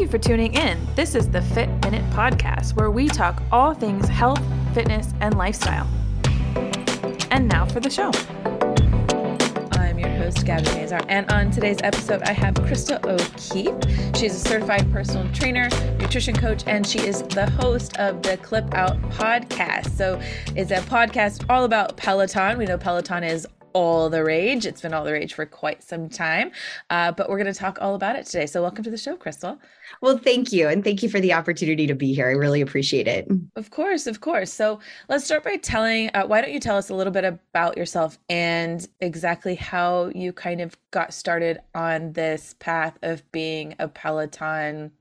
You for tuning in. This is the Fit Minute Podcast, where we talk all things health, fitness, and lifestyle. And now for the show. I'm your host, Gabby Mazar, and on today's episode, I have Crystal O'Keefe. She's a certified personal trainer, nutrition coach, and she is the host of the Clip Out podcast. So it's a podcast all about Peloton. We know Peloton is all the rage. It's been all the rage for quite some time, uh, but we're going to talk all about it today. So, welcome to the show, Crystal. Well, thank you. And thank you for the opportunity to be here. I really appreciate it. Of course, of course. So, let's start by telling uh, why don't you tell us a little bit about yourself and exactly how you kind of got started on this path of being a Peloton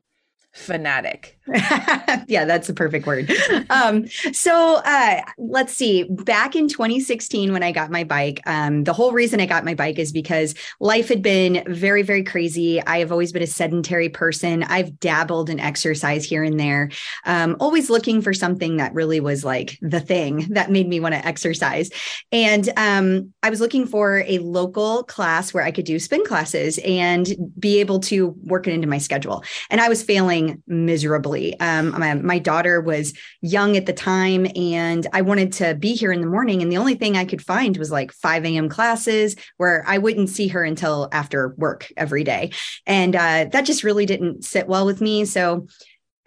fanatic. yeah, that's the perfect word. Um, so uh, let's see. Back in 2016, when I got my bike, um, the whole reason I got my bike is because life had been very, very crazy. I have always been a sedentary person. I've dabbled in exercise here and there, um, always looking for something that really was like the thing that made me want to exercise. And um, I was looking for a local class where I could do spin classes and be able to work it into my schedule. And I was failing miserably. Um, my, my daughter was young at the time, and I wanted to be here in the morning. And the only thing I could find was like 5 a.m. classes where I wouldn't see her until after work every day. And uh, that just really didn't sit well with me. So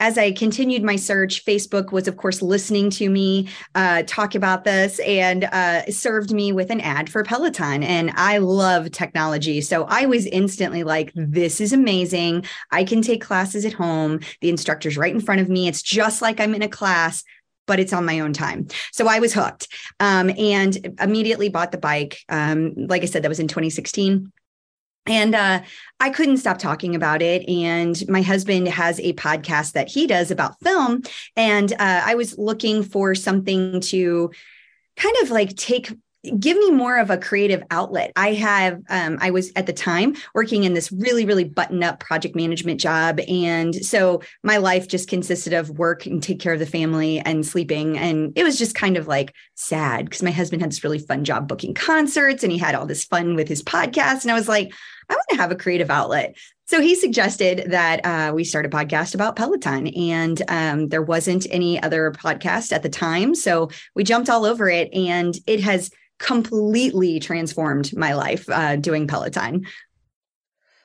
as I continued my search, Facebook was, of course, listening to me uh, talk about this and uh, served me with an ad for Peloton. And I love technology. So I was instantly like, this is amazing. I can take classes at home. The instructor's right in front of me. It's just like I'm in a class but it's on my own time. So I was hooked um, and immediately bought the bike. Um, like I said, that was in 2016 and uh, I couldn't stop talking about it. And my husband has a podcast that he does about film. And uh, I was looking for something to kind of like take give me more of a creative outlet. I have, um, I was at the time working in this really, really buttoned up project management job. And so my life just consisted of work and take care of the family and sleeping. And it was just kind of like sad because my husband had this really fun job booking concerts and he had all this fun with his podcast. And I was like, I want to have a creative outlet. So he suggested that uh, we start a podcast about Peloton, and um, there wasn't any other podcast at the time. So we jumped all over it, and it has completely transformed my life uh, doing Peloton.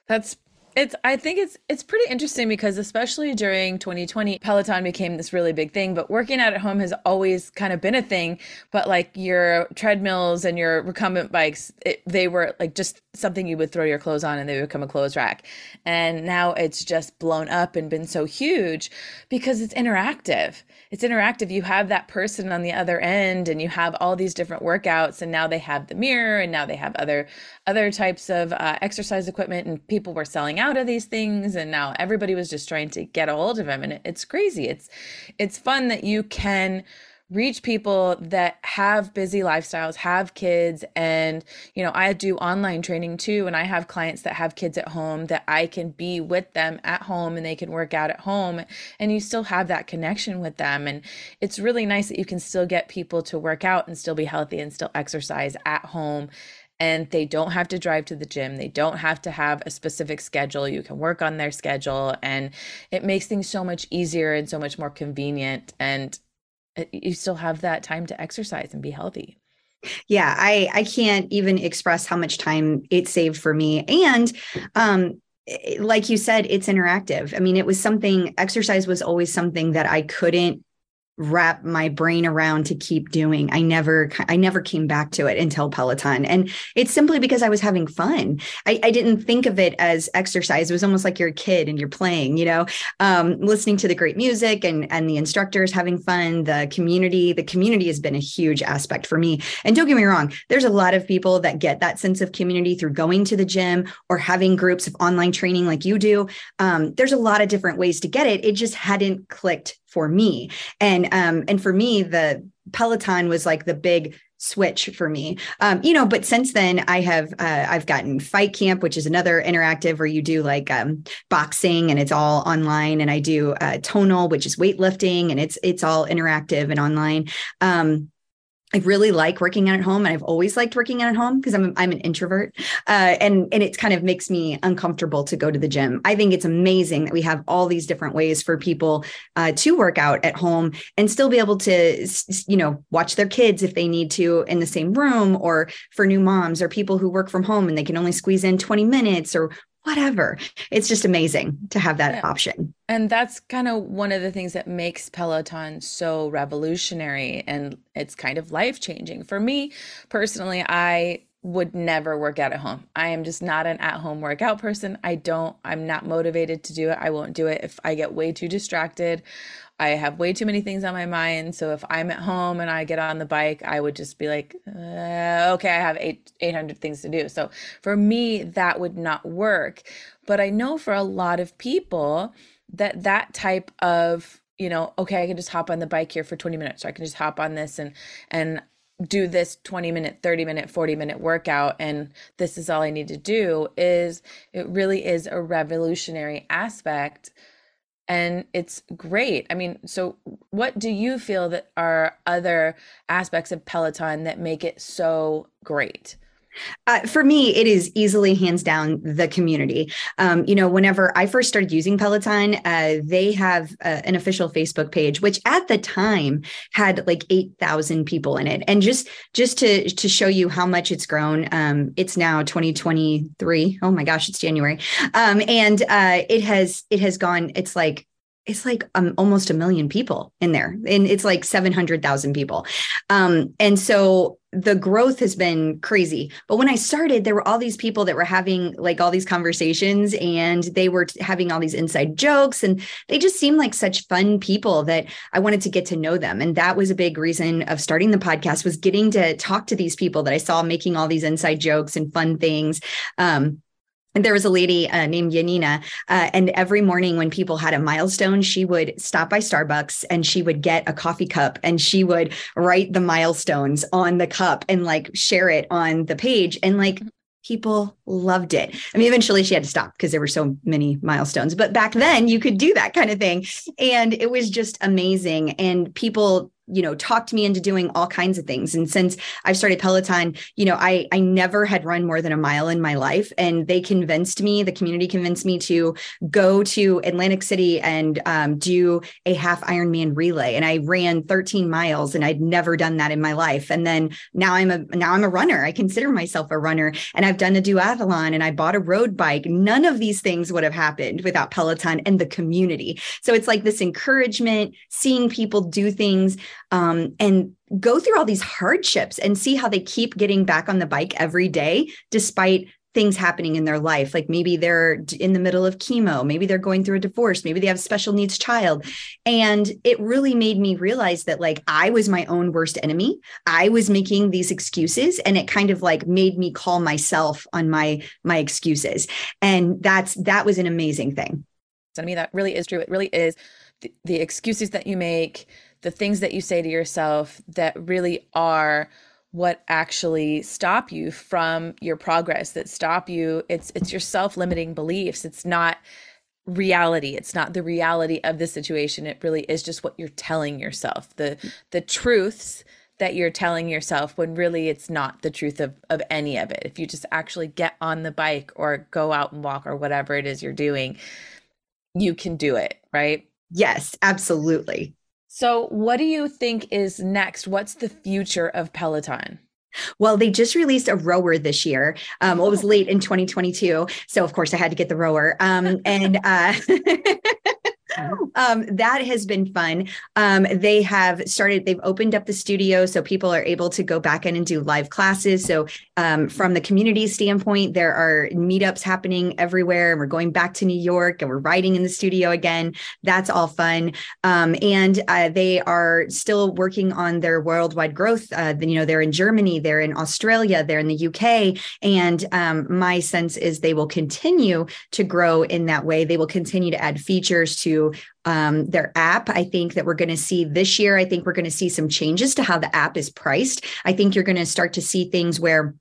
That's it's I think it's it's pretty interesting because especially during 2020 Peloton became this really big thing but working out at home has always kind of been a thing. But like your treadmills and your recumbent bikes it, they were like just something you would throw your clothes on and they would become a clothes rack. And now it's just blown up and been so huge because it's interactive. It's interactive. You have that person on the other end and you have all these different workouts and now they have the mirror and now they have other other types of uh, exercise equipment and people were selling out out of these things and now everybody was just trying to get a hold of him and it's crazy. It's it's fun that you can reach people that have busy lifestyles have kids and you know i do online training too and i have clients that have kids at home that i can be with them at home and they can work out at home and you still have that connection with them and it's really nice that you can still get people to work out and still be healthy and still exercise at home and they don't have to drive to the gym. They don't have to have a specific schedule. You can work on their schedule and it makes things so much easier and so much more convenient and you still have that time to exercise and be healthy. Yeah, I I can't even express how much time it saved for me and um like you said it's interactive. I mean it was something exercise was always something that I couldn't wrap my brain around to keep doing. I never I never came back to it until Peloton. And it's simply because I was having fun. I, I didn't think of it as exercise. It was almost like you're a kid and you're playing, you know, um, listening to the great music and and the instructors having fun, the community. The community has been a huge aspect for me. And don't get me wrong, there's a lot of people that get that sense of community through going to the gym or having groups of online training like you do. Um, there's a lot of different ways to get it. It just hadn't clicked for me. And um, and for me, the Peloton was like the big switch for me. Um, you know, but since then I have uh, I've gotten Fight Camp, which is another interactive where you do like um, boxing and it's all online, and I do uh, Tonal, which is weightlifting, and it's it's all interactive and online. Um, I really like working out at home, and I've always liked working out at home because I'm I'm an introvert, uh, and and it kind of makes me uncomfortable to go to the gym. I think it's amazing that we have all these different ways for people uh, to work out at home and still be able to, you know, watch their kids if they need to in the same room, or for new moms or people who work from home and they can only squeeze in 20 minutes or whatever. It's just amazing to have that yeah. option. And that's kind of one of the things that makes Peloton so revolutionary and it's kind of life changing. For me personally, I would never work out at home. I am just not an at home workout person. I don't, I'm not motivated to do it. I won't do it if I get way too distracted I have way too many things on my mind. So if I'm at home and I get on the bike, I would just be like, uh, okay, I have eight, 800 things to do. So for me, that would not work. But I know for a lot of people that that type of, you know, okay, I can just hop on the bike here for 20 minutes. Or I can just hop on this and, and do this 20 minute 30 minute 40 minute workout and this is all i need to do is it really is a revolutionary aspect and it's great. I mean, so what do you feel that are other aspects of Peloton that make it so great? Uh, for me, it is easily hands down the community. Um, you know, whenever I first started using Peloton, uh, they have uh, an official Facebook page, which at the time had like eight thousand people in it. And just just to to show you how much it's grown, um, it's now 2023. Oh my gosh, it's January, um, and uh, it has it has gone. It's like it's like um, almost a million people in there and it's like 700,000 people. Um, and so the growth has been crazy. But when I started, there were all these people that were having like all these conversations and they were having all these inside jokes and they just seemed like such fun people that I wanted to get to know them. And that was a big reason of starting the podcast was getting to talk to these people that I saw making all these inside jokes and fun things. Um, there was a lady uh, named Yanina, uh, and every morning when people had a milestone, she would stop by Starbucks and she would get a coffee cup and she would write the milestones on the cup and like share it on the page. And like people loved it. I mean, eventually she had to stop because there were so many milestones, but back then you could do that kind of thing. And it was just amazing. And people you know talked me into doing all kinds of things. And since i've started peloton you know i i never had run more than a mile in my life. And they convinced me the community convinced me to go to atlantic city and um, do a half ironman relay. And i ran 13 miles and i'd never done that in my life. And then now i'm a now i'm a runner. I consider myself a runner. And i've done a duathlon and i bought a road bike. None of these things would have happened without peloton and the community. So it's like this encouragement seeing people do things um, and go through all these hardships and see how they keep getting back on the bike every day despite things happening in their life. Like maybe they're in the middle of chemo maybe they're going through a divorce maybe they have a special needs child. And it really made me realize that like i was my own worst enemy. I was making these excuses and it kind of like made me call myself on my my excuses. And that's that was an amazing thing. To me that really is true. It really is the, the excuses that you make the things that you say to yourself that really are what actually stop you from your progress that stop you it's it's your self-limiting beliefs. It's not reality. It's not the reality of the situation. It really is just what you're telling yourself. The the truths that you're telling yourself when really it's not the truth of of any of it. If you just actually get on the bike or go out and walk or whatever it is you're doing you can do it right? Yes absolutely so, what do you think is next? What's the future of Peloton? Well, they just released a rower this year. Um, well, it was oh. late in 2022, so of course I had to get the rower. Um, and uh, um, that has been fun. Um, they have started, they've opened up the studio so people are able to go back in and do live classes. So, um, from the community standpoint, there are meetups happening everywhere. And we're going back to New York and we're writing in the studio again. That's all fun. Um, and uh, they are still working on their worldwide growth. Uh, you know, they're in Germany, they're in Australia, they're in the UK. And um, my sense is they will continue to grow in that way. They will continue to add features to um, their app. I think that we're going to see this year, I think we're going to see some changes to how the app is priced. I think you're going to start to see things where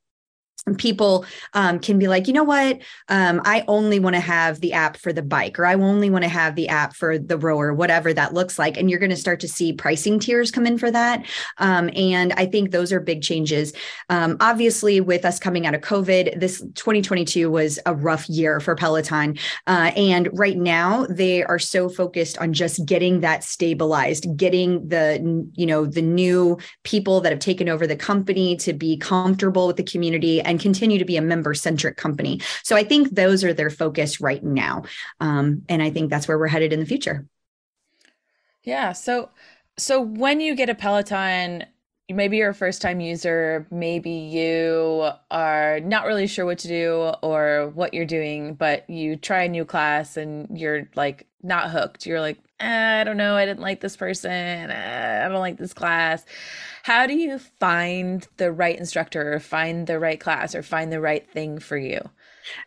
people um, can be like, you know what? Um, I only want to have the app for the bike, or I only want to have the app for the rower, whatever that looks like. And you're going to start to see pricing tiers come in for that. Um, and I think those are big changes. Um, obviously, with us coming out of COVID, this 2022 was a rough year for Peloton. Uh, and right now, they are so focused on just getting that stabilized, getting the, you know, the new people that have taken over the company to be comfortable with the community and and continue to be a member centric company. So I think those are their focus right now. Um, and I think that's where we're headed in the future. Yeah. So, so when you get a Peloton, maybe you're a first time user, maybe you are not really sure what to do or what you're doing, but you try a new class and you're like not hooked. You're like, eh, I don't know, I didn't like this person, eh, I don't like this class. How do you find the right instructor or find the right class or find the right thing for you?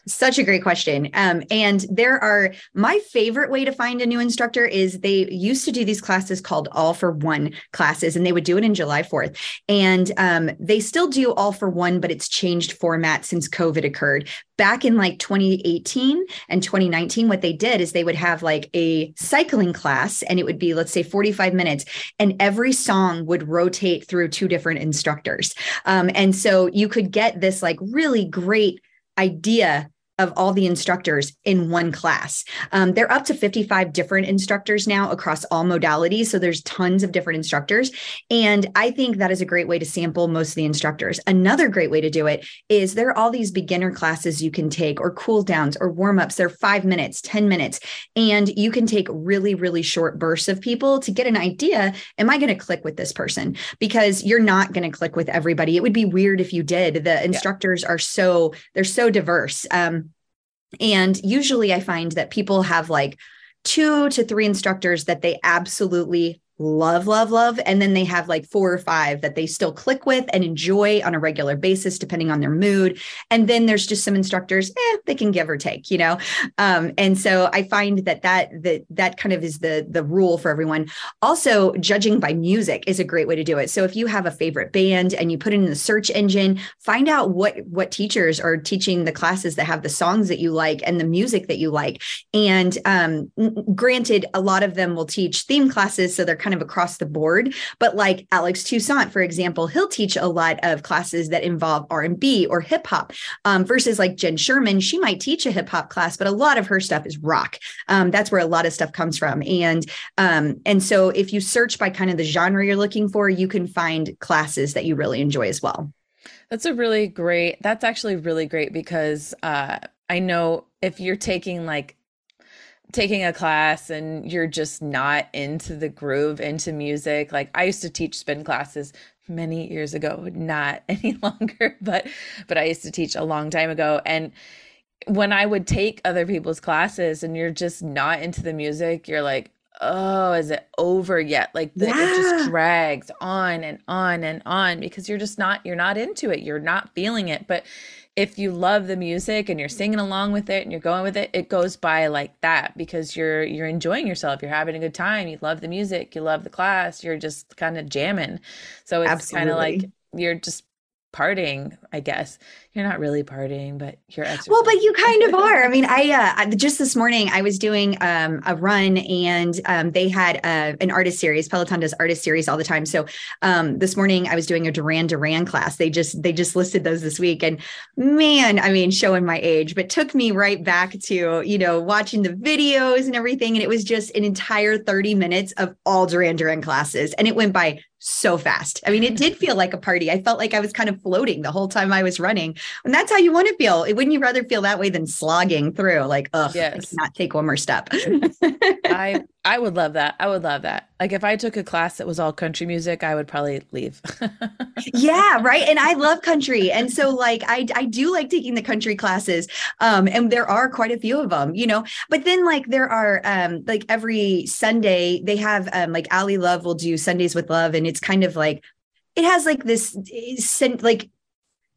Such a great question. Um, and there are my favorite way to find a new instructor is they used to do these classes called All for One classes, and they would do it in July 4th. And um, they still do All for One, but it's changed format since COVID occurred. Back in like 2018 and 2019, what they did is they would have like a cycling class, and it would be, let's say, 45 minutes, and every song would rotate through two different instructors. Um, and so you could get this like really great idea of all the instructors in one class. Um, they're up to 55 different instructors now across all modalities. So there's tons of different instructors. And I think that is a great way to sample most of the instructors. Another great way to do it is there are all these beginner classes you can take, or cool downs, or warm ups. They're five minutes, 10 minutes. And you can take really, really short bursts of people to get an idea Am I going to click with this person? Because you're not going to click with everybody. It would be weird if you did. The instructors yeah. are so, they're so diverse. Um, and usually I find that people have like two to three instructors that they absolutely love, love, love. And then they have like four or five that they still click with and enjoy on a regular basis, depending on their mood. And then there's just some instructors, eh, they can give or take, you know? Um, and so I find that that, that, that kind of is the, the rule for everyone. Also, judging by music is a great way to do it. So if you have a favorite band and you put it in the search engine, find out what, what teachers are teaching the classes that have the songs that you like and the music that you like. And um, granted, a lot of them will teach theme classes. So they're kind kind of across the board. But like Alex Toussaint, for example, he'll teach a lot of classes that involve R&B or hip hop um, versus like Jen Sherman, she might teach a hip hop class, but a lot of her stuff is rock. Um, that's where a lot of stuff comes from. And, um, and so if you search by kind of the genre you're looking for, you can find classes that you really enjoy as well. That's a really great, that's actually really great because uh, I know if you're taking like taking a class and you're just not into the groove, into music. Like I used to teach spin classes many years ago, not any longer, but but I used to teach a long time ago and when I would take other people's classes and you're just not into the music, you're like, oh, is it over yet? Like the, yeah. it just drags on and on and on because you're just not you're not into it. You're not feeling it. But if you love the music and you're singing along with it and you're going with it, it goes by like that because you're you're enjoying yourself. You're having a good time. You love the music. You love the class. You're just kind of jamming. So it's kind of like you're just partying, I guess. You're not really partying, but you're exercising. Well, but you kind of are. I mean, I uh, just this morning I was doing um, a run and um, they had uh, an artist series. Peloton does artist series all the time. So um, this morning I was doing a Duran Duran class. They just they just listed those this week, and man, I mean, showing my age, but took me right back to you know watching the videos and everything, and it was just an entire 30 minutes of all Duran Duran classes, and it went by so fast. I mean, it did feel like a party. I felt like I was kind of floating the whole time I was running. And that's how you want to feel. Wouldn't you rather feel that way than slogging through? Like, ugh, yes. not take one more step. I I would love that. I would love that. Like if I took a class that was all country music, I would probably leave. yeah, right. And I love country. And so like I I do like taking the country classes. Um and there are quite a few of them, you know. But then like there are um like every Sunday they have um like Ali Love will do Sundays with Love and it's kind of like it has like this like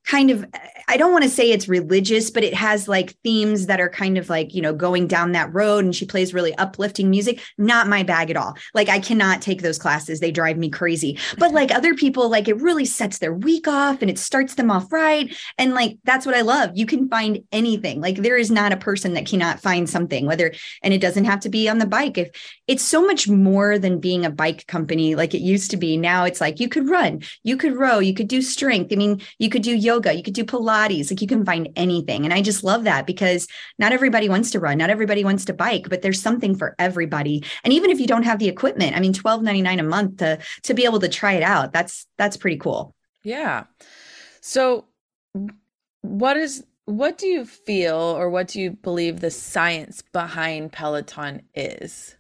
kind of I don't want to say it's religious, but it has like themes that are kind of like, you know, going down that road and she plays really uplifting music. Not my bag at all. Like I cannot take those classes. They drive me crazy. But like other people, like it really sets their week off and it starts them off right. And like that's what I love. You can find anything. Like there is not a person that cannot find something, whether and it doesn't have to be on the bike. If it's so much more than being a bike company like it used to be. Now it's like you could run, you could row, you could do strength. I mean, you could do yoga, you could do Pilates Pilates, like you can find anything. And I just love that because not everybody wants to run, not everybody wants to bike, but there's something for everybody. And even if you don't have the equipment, I mean, twelve ninety nine a month to to be able to try it out, that's that's pretty cool. Yeah. So what is what do you feel or what do you believe the science behind Peloton is?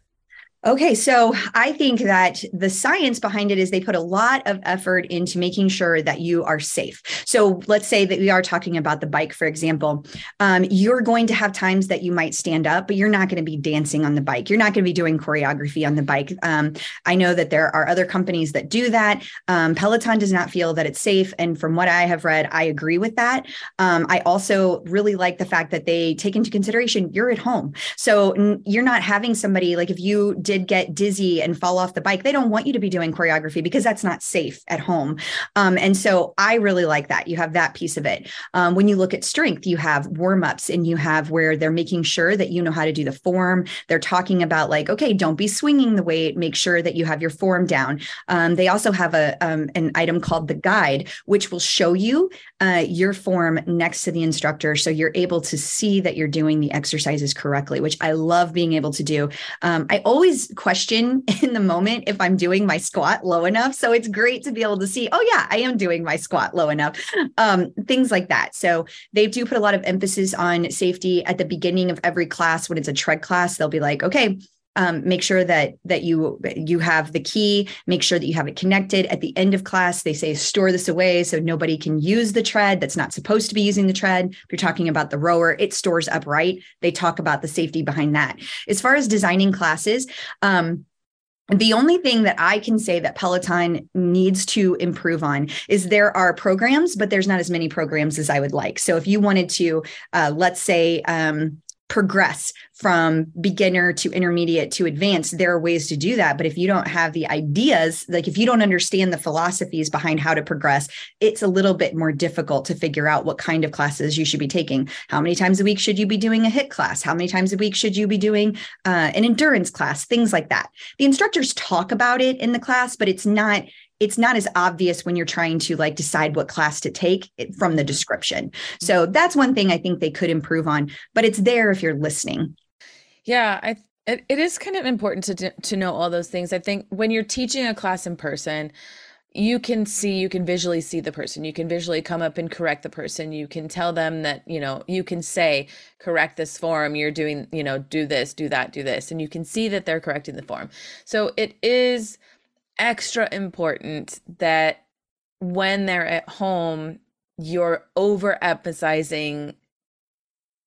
Okay, so I think that the science behind it is they put a lot of effort into making sure that you are safe. So let's say that we are talking about the bike, for example. Um, you're going to have times that you might stand up, but you're not going to be dancing on the bike. You're not going to be doing choreography on the bike. Um, I know that there are other companies that do that. Um, Peloton does not feel that it's safe. And from what I have read, I agree with that. Um, I also really like the fact that they take into consideration you're at home. So you're not having somebody like if you did did get dizzy and fall off the bike, they don't want you to be doing choreography because that's not safe at home. Um, and so I really like that. You have that piece of it. Um, when you look at strength, you have warm ups and you have where they're making sure that you know how to do the form. They're talking about like, okay, don't be swinging the weight. Make sure that you have your form down. Um, they also have a um, an item called the guide, which will show you uh, your form next to the instructor, so you're able to see that you're doing the exercises correctly. Which I love being able to do. Um, I always question in the moment if I'm doing my squat low enough. So it's great to be able to see, oh, yeah, I am doing my squat low enough. Um, things like that. So they do put a lot of emphasis on safety at the beginning of every class. When it's a tread class, they'll be like, okay, um, make sure that that you you have the key make sure that you have it connected. At the end of class they say store this away so nobody can use the tread that's not supposed to be using the tread. If you're talking about the rower it stores upright they talk about the safety behind that. As far as designing classes um, the only thing that I can say that Peloton needs to improve on is there are programs, but there's not as many programs as I would like. So if you wanted to, uh, let's say, um, progress from beginner to intermediate to advanced there are ways to do that. But if you don't have the ideas like if you don't understand the philosophies behind how to progress it's a little bit more difficult to figure out what kind of classes you should be taking. How many times a week should you be doing a HIIT class? How many times a week should you be doing uh, an endurance class? Things like that. The instructors talk about it in the class but it's not it's not as obvious when you're trying to like decide what class to take from the description. So that's one thing I think they could improve on, but it's there if you're listening. Yeah, I it, it is kind of important to to know all those things. I think when you're teaching a class in person, you can see you can visually see the person you can visually come up and correct the person you can tell them that you know you can say correct this form you're doing you know do this do that do this and you can see that they're correcting the form so it is extra important that when they're at home, you're overemphasizing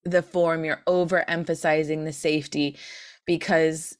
the form, you're overemphasizing the safety because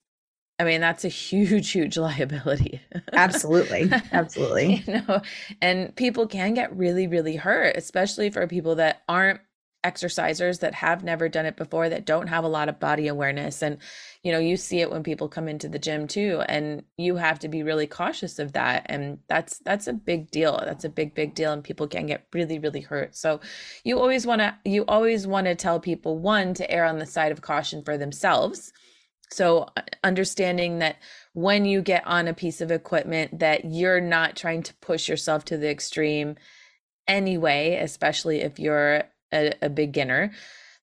I mean, that's a huge, huge liability. Absolutely. Absolutely. you know, and people can get really, really hurt, especially for people that aren't exercisers that have never done it before that don't have a lot of body awareness. And you know you see it when people come into the gym too and you have to be really cautious of that. And that's that's a big deal. That's a big big deal and people can get really really hurt. So you always want to you always want to tell people one to err on the side of caution for themselves. So uh, understanding that when you get on a piece of equipment that you're not trying to push yourself to the extreme anyway especially if you're a, a beginner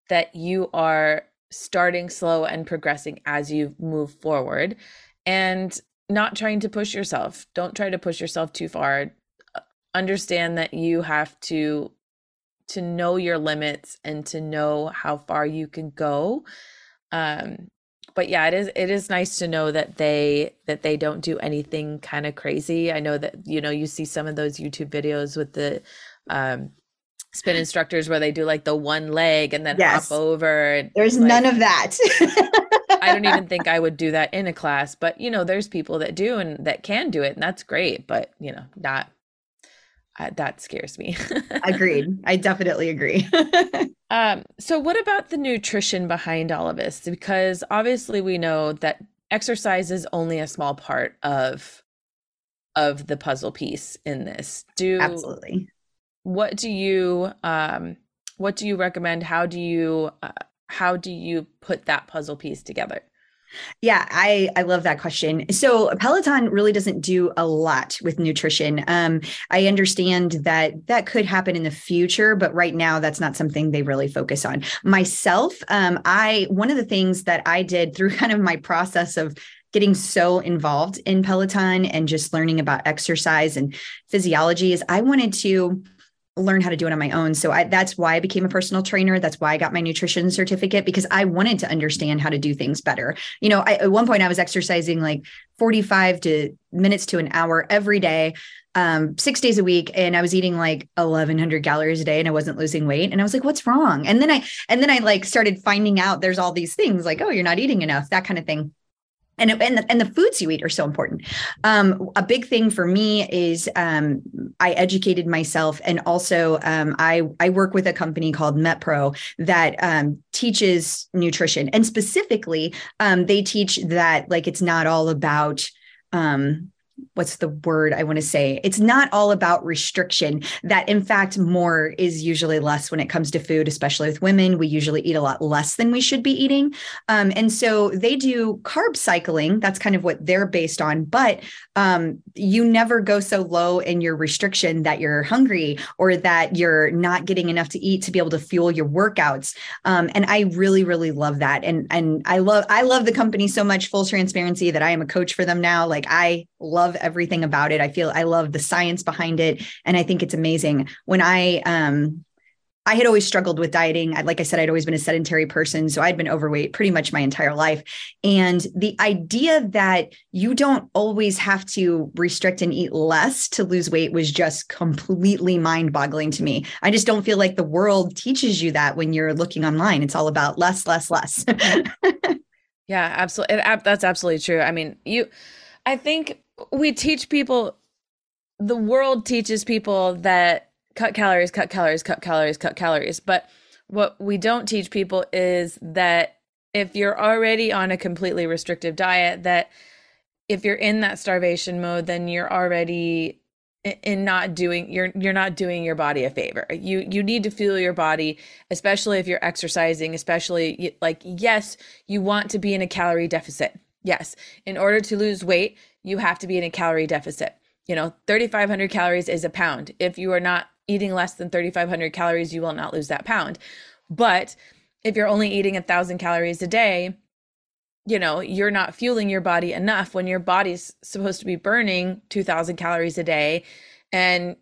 that you are starting slow and progressing as you move forward and not trying to push yourself. Don't try to push yourself too far. Understand that you have to to know your limits and to know how far you can go. Um but yeah, it is it is nice to know that they that they don't do anything kind of crazy. I know that you know you see some of those YouTube videos with the um spin instructors where they do like the one leg and then yes. hop over. There's like, none of that. I don't even think I would do that in a class, but you know, there's people that do and that can do it, and that's great. But you know, not uh, that scares me. Agreed. I definitely agree. um, so, what about the nutrition behind all of this? Because obviously, we know that exercise is only a small part of of the puzzle piece in this. Do absolutely. What do you um, what do you recommend? How do you uh, how do you put that puzzle piece together? Yeah, I I love that question. So Peloton really doesn't do a lot with nutrition. Um, I understand that that could happen in the future, but right now that's not something they really focus on. Myself, um, I one of the things that I did through kind of my process of getting so involved in Peloton and just learning about exercise and physiology is I wanted to learn how to do it on my own. So I, that's why I became a personal trainer. That's why I got my nutrition certificate because I wanted to understand how to do things better. You know, I, at one point I was exercising like 45 to minutes to an hour every day, um, six days a week. And I was eating like 1100 calories a day and I wasn't losing weight. And I was like, what's wrong? And then I, and then I like started finding out there's all these things like, oh, you're not eating enough, that kind of thing and and the, and the foods you eat are so important. Um, a big thing for me is um, I educated myself, and also um, I I work with a company called MetPro that um, teaches nutrition, and specifically um, they teach that like it's not all about um, what's the word I want to say? It's not all about restriction, that in fact, more is usually less when it comes to food, especially with women. We usually eat a lot less than we should be eating. Um, and so they do carb cycling. That's kind of what they're based on. But um, you never go so low in your restriction that you're hungry or that you're not getting enough to eat to be able to fuel your workouts. Um, and I really, really love that. And, and I love, I love the company so much, full transparency that I am a coach for them now. Like I love everything about it. I feel I love the science behind it. And I think it's amazing. When I um I had always struggled with dieting. Like I said, I'd always been a sedentary person. So I'd been overweight pretty much my entire life. And the idea that you don't always have to restrict and eat less to lose weight was just completely mind boggling to me. I just don't feel like the world teaches you that when you're looking online. It's all about less, less, less. yeah, absolutely. That's absolutely true. I mean, you, I think we teach people the world teaches people that cut calories, cut calories, cut calories, cut calories. But what we don't teach people is that if you're already on a completely restrictive diet, that if you're in that starvation mode, then you're already in not doing you're you're not doing your body a favor. You you need to fuel your body, especially if you're exercising, especially like yes, you want to be in a calorie deficit. Yes, in order to lose weight, you have to be in a calorie deficit. You know, 3,500 calories is a pound. If you are not eating less than 3,500 calories, you will not lose that pound. But if you're only eating a thousand calories a day, you know, you're not fueling your body enough when your body's supposed to be burning 2,000 calories a day and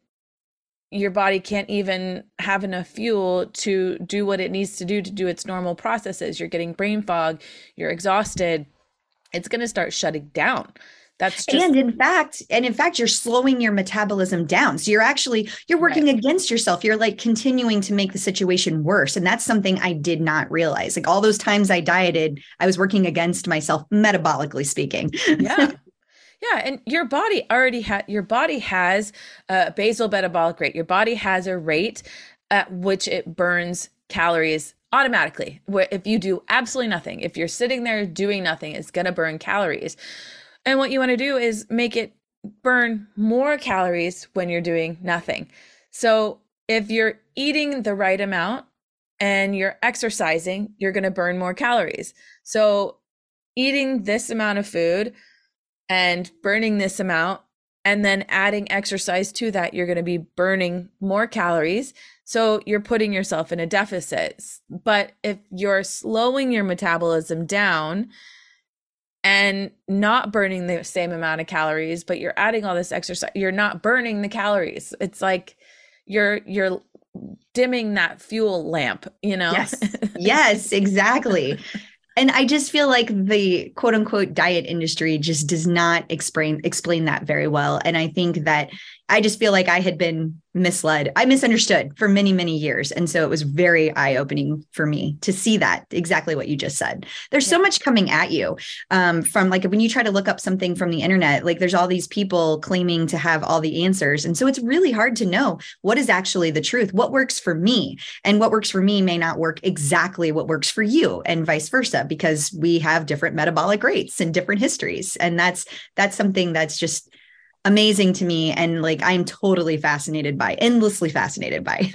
your body can't even have enough fuel to do what it needs to do to do its normal processes. You're getting brain fog, you're exhausted. It's going to start shutting down. That's just- and in fact, and in fact, you're slowing your metabolism down. So you're actually you're working right. against yourself. You're like continuing to make the situation worse. And that's something I did not realize. Like all those times I dieted, I was working against myself, metabolically speaking. Yeah. Yeah, and your body already had your body has a basal metabolic rate. Your body has a rate at which it burns calories automatically. If you do absolutely nothing, if you're sitting there doing nothing, it's going to burn calories. And what you want to do is make it burn more calories when you're doing nothing. So if you're eating the right amount and you're exercising, you're going to burn more calories. So eating this amount of food and burning this amount and then adding exercise to that, you're going to be burning more calories. So you're putting yourself in a deficit. But if you're slowing your metabolism down, and not burning the same amount of calories but you're adding all this exercise you're not burning the calories it's like you're you're dimming that fuel lamp you know yes yes exactly and i just feel like the quote unquote diet industry just does not explain explain that very well. And i think that I just feel like I had been misled. I misunderstood for many, many years. And so it was very eye opening for me to see that exactly what you just said. There's yeah. so much coming at you um, from like when you try to look up something from the internet, like there's all these people claiming to have all the answers. And so it's really hard to know what is actually the truth, what works for me. And what works for me may not work exactly what works for you and vice versa, because we have different metabolic rates and different histories. And that's that's something that's just amazing to me and like I'm totally fascinated by, endlessly fascinated by.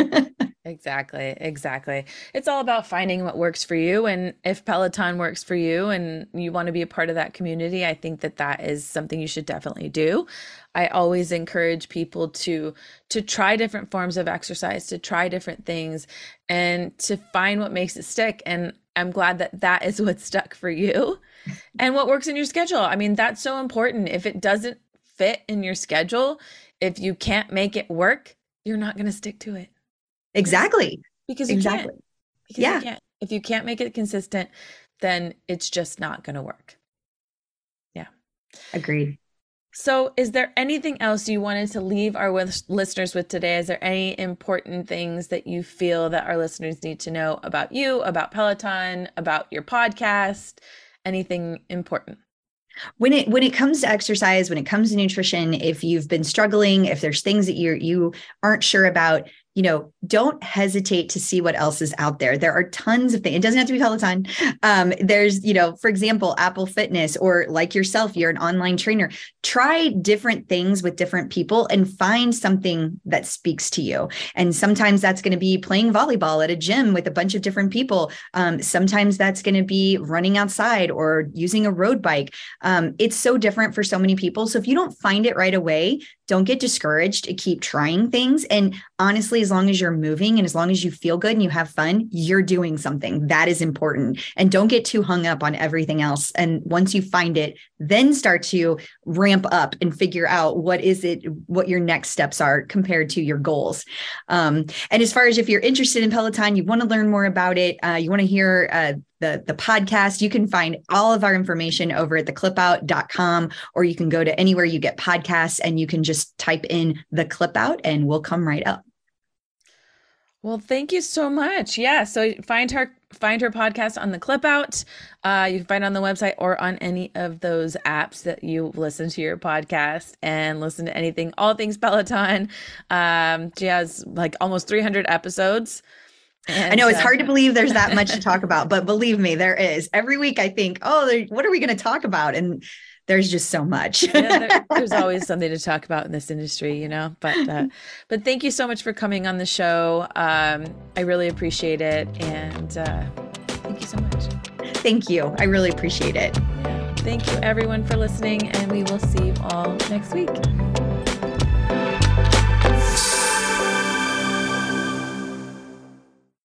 exactly, exactly. It's all about finding what works for you and if Peloton works for you and you want to be a part of that community, I think that that is something you should definitely do. I always encourage people to to try different forms of exercise, to try different things and to find what makes it stick and I'm glad that that is what stuck for you and what works in your schedule. I mean, that's so important. If it doesn't fit in your schedule, if you can't make it work, you're not going to stick to it. Exactly. Because you exactly. can't. Because yeah. You can't. If you can't make it consistent, then it's just not going to work. Yeah. Agreed. So, is there anything else you wanted to leave our listeners with today? Is there any important things that you feel that our listeners need to know about you, about Peloton, about your podcast? Anything important? When it when it comes to exercise when it comes to nutrition if you've been struggling if there's things that you you aren't sure about you know, don't hesitate to see what else is out there. There are tons of things. It doesn't have to be Peloton. Um, there's, you know, for example, Apple Fitness, or like yourself, you're an online trainer. Try different things with different people and find something that speaks to you. And sometimes that's going to be playing volleyball at a gym with a bunch of different people. Um, sometimes that's going to be running outside or using a road bike. Um, it's so different for so many people. So if you don't find it right away, don't get discouraged. Keep trying things. And honestly, as long as you're moving and as long as you feel good and you have fun, you're doing something that is important. And don't get too hung up on everything else. And once you find it, then start to ramp up and figure out what is it, what your next steps are compared to your goals. Um, and as far as if you're interested in Peloton, you want to learn more about it, uh, you want to hear uh, the, the podcast. You can find all of our information over at theclipout.com, or you can go to anywhere you get podcasts and you can just type in the clip out and we'll come right up. Well, thank you so much. Yeah. So find her find her podcast on the clip out. Uh, you can find it on the website or on any of those apps that you listen to your podcast and listen to anything, all things Peloton. Um, she has like almost 300 episodes. And, I know it's uh, hard to believe there's that much to talk about, but believe me, there is. Every week I think, oh, what are we going to talk about? And there's just so much. yeah, there, there's always something to talk about in this industry, you know. But uh, but thank you so much for coming on the show. Um, I really appreciate it, and uh, thank you so much. Thank you. I really appreciate it. Yeah. Thank you, everyone, for listening, and we will see you all next week.